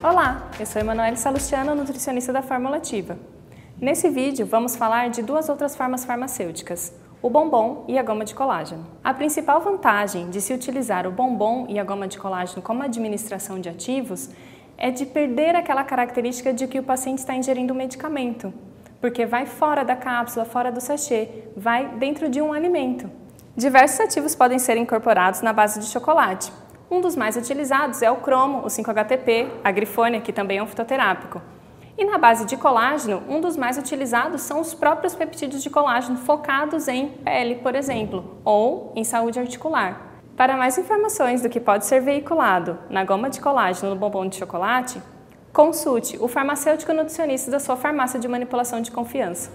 Olá, eu sou Emanuele Salustiano, nutricionista da Fórmula Ativa. Nesse vídeo vamos falar de duas outras formas farmacêuticas, o bombom e a goma de colágeno. A principal vantagem de se utilizar o bombom e a goma de colágeno como administração de ativos é de perder aquela característica de que o paciente está ingerindo um medicamento, porque vai fora da cápsula, fora do sachê, vai dentro de um alimento. Diversos ativos podem ser incorporados na base de chocolate, um dos mais utilizados é o cromo, o 5-HTP, a grifônia, que também é um fitoterápico. E na base de colágeno, um dos mais utilizados são os próprios peptídeos de colágeno focados em pele, por exemplo, ou em saúde articular. Para mais informações do que pode ser veiculado na goma de colágeno no bombom de chocolate, consulte o farmacêutico nutricionista da sua farmácia de manipulação de confiança.